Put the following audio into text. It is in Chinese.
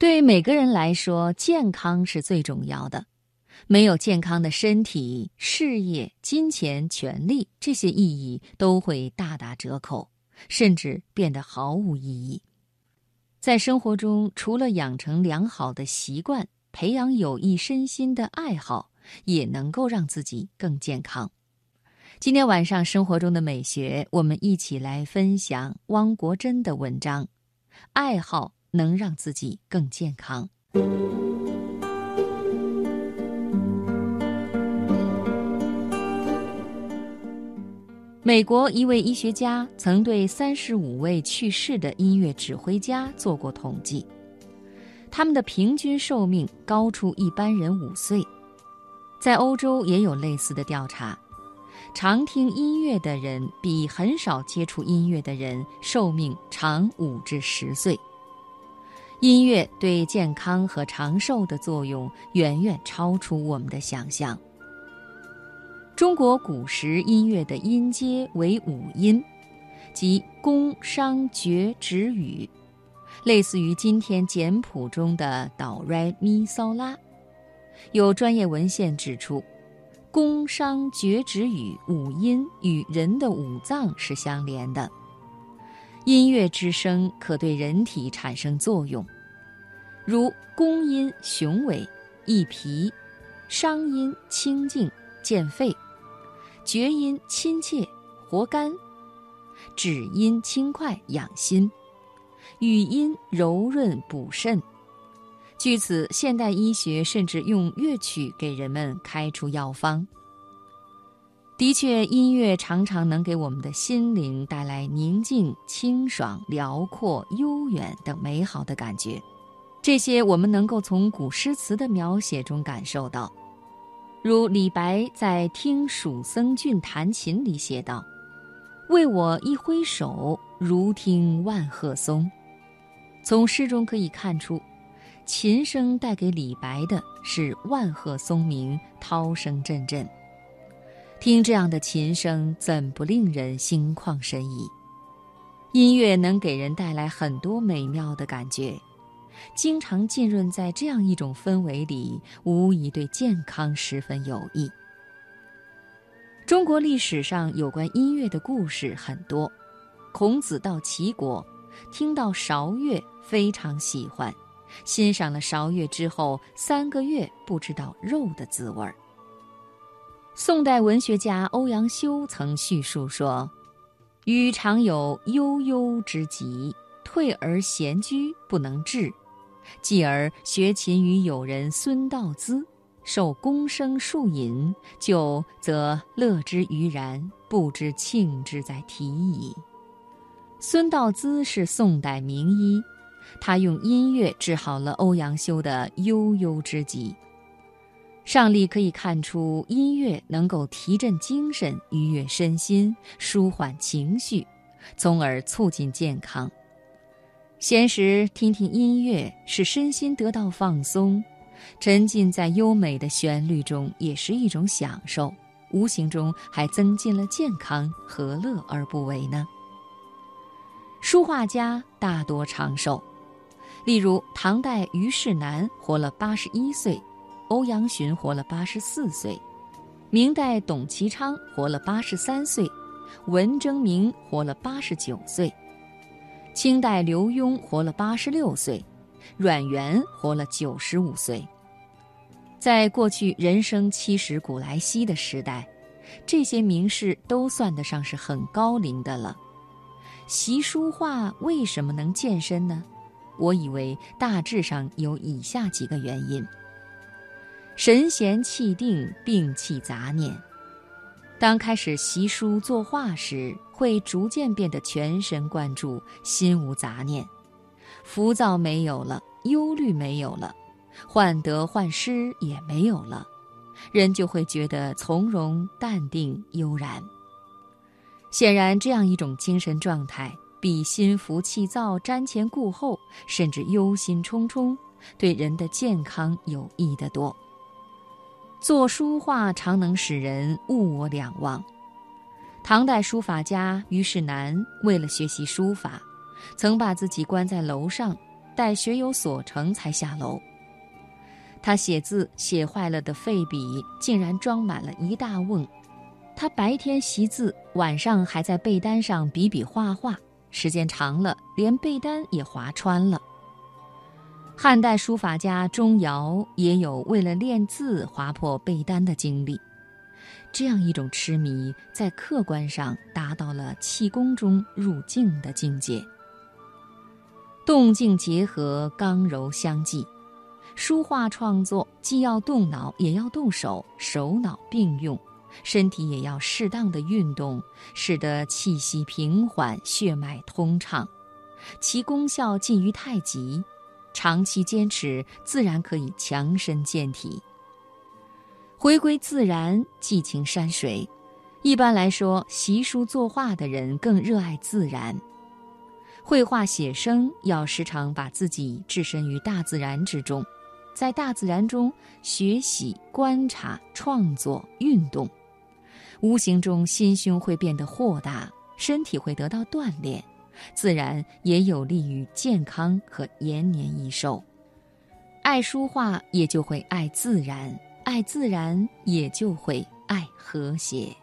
对每个人来说，健康是最重要的。没有健康的身体，事业、金钱、权利这些意义都会大打折扣，甚至变得毫无意义。在生活中，除了养成良好的习惯，培养有益身心的爱好，也能够让自己更健康。今天晚上，生活中的美学，我们一起来分享汪国真的文章：爱好。能让自己更健康。美国一位医学家曾对三十五位去世的音乐指挥家做过统计，他们的平均寿命高出一般人五岁。在欧洲也有类似的调查，常听音乐的人比很少接触音乐的人寿命长五至十岁。音乐对健康和长寿的作用远远超出我们的想象。中国古时音乐的音阶为五音，即宫、商、角、徵、羽，类似于今天简谱中的哆、来、咪、嗦、拉。有专业文献指出，宫、商、角、徵、羽五音与人的五脏是相连的。音乐之声可对人体产生作用，如宫音雄伟益脾，商音清静健肺，厥音亲切活肝，止音轻快养心，语音柔润补肾。据此，现代医学甚至用乐曲给人们开出药方。的确，音乐常常能给我们的心灵带来宁静、清爽、辽阔、悠远等美好的感觉。这些我们能够从古诗词的描写中感受到。如李白在《听蜀僧俊弹琴》里写道：“为我一挥手，如听万壑松。”从诗中可以看出，琴声带给李白的是万壑松鸣，涛声阵阵。听这样的琴声，怎不令人心旷神怡？音乐能给人带来很多美妙的感觉，经常浸润在这样一种氛围里，无疑对健康十分有益。中国历史上有关音乐的故事很多，孔子到齐国，听到韶乐非常喜欢，欣赏了韶乐之后，三个月不知道肉的滋味儿。宋代文学家欧阳修曾叙述说：“予常有悠悠之疾，退而闲居不能至，继而学琴于友人孙道资，受宫声数引，就则乐之于然，不知庆之在体矣。”孙道资是宋代名医，他用音乐治好了欧阳修的悠悠之疾。上例可以看出，音乐能够提振精神、愉悦身心、舒缓情绪，从而促进健康。闲时听听音乐，使身心得到放松，沉浸在优美的旋律中，也是一种享受。无形中还增进了健康，何乐而不为呢？书画家大多长寿，例如唐代虞世南活了八十一岁。欧阳询活了八十四岁，明代董其昌活了八十三岁，文征明活了八十九岁，清代刘墉活了八十六岁，阮元活了九十五岁。在过去人生七十古来稀的时代，这些名士都算得上是很高龄的了。习书画为什么能健身呢？我以为大致上有以下几个原因。神闲气定，摒弃杂念。当开始习书作画时，会逐渐变得全神贯注，心无杂念，浮躁没有了，忧虑没有了，患得患失也没有了，人就会觉得从容、淡定、悠然。显然，这样一种精神状态，比心浮气躁、瞻前顾后，甚至忧心忡忡，对人的健康有益得多。作书画常能使人物我两忘。唐代书法家虞世南为了学习书法，曾把自己关在楼上，待学有所成才下楼。他写字写坏了的废笔竟然装满了一大瓮。他白天习字，晚上还在被单上比比画画，时间长了，连被单也划穿了。汉代书法家钟繇也有为了练字划破被单的经历。这样一种痴迷，在客观上达到了气功中入静的境界。动静结合，刚柔相济。书画创作既要动脑，也要动手，手脑并用，身体也要适当的运动，使得气息平缓，血脉通畅。其功效近于太极，长期坚持，自然可以强身健体。回归自然，寄情山水。一般来说，习书作画的人更热爱自然。绘画写生要时常把自己置身于大自然之中，在大自然中学习、观察、创作、运动，无形中心胸会变得豁达，身体会得到锻炼，自然也有利于健康和延年益寿。爱书画，也就会爱自然。爱自然，也就会爱和谐。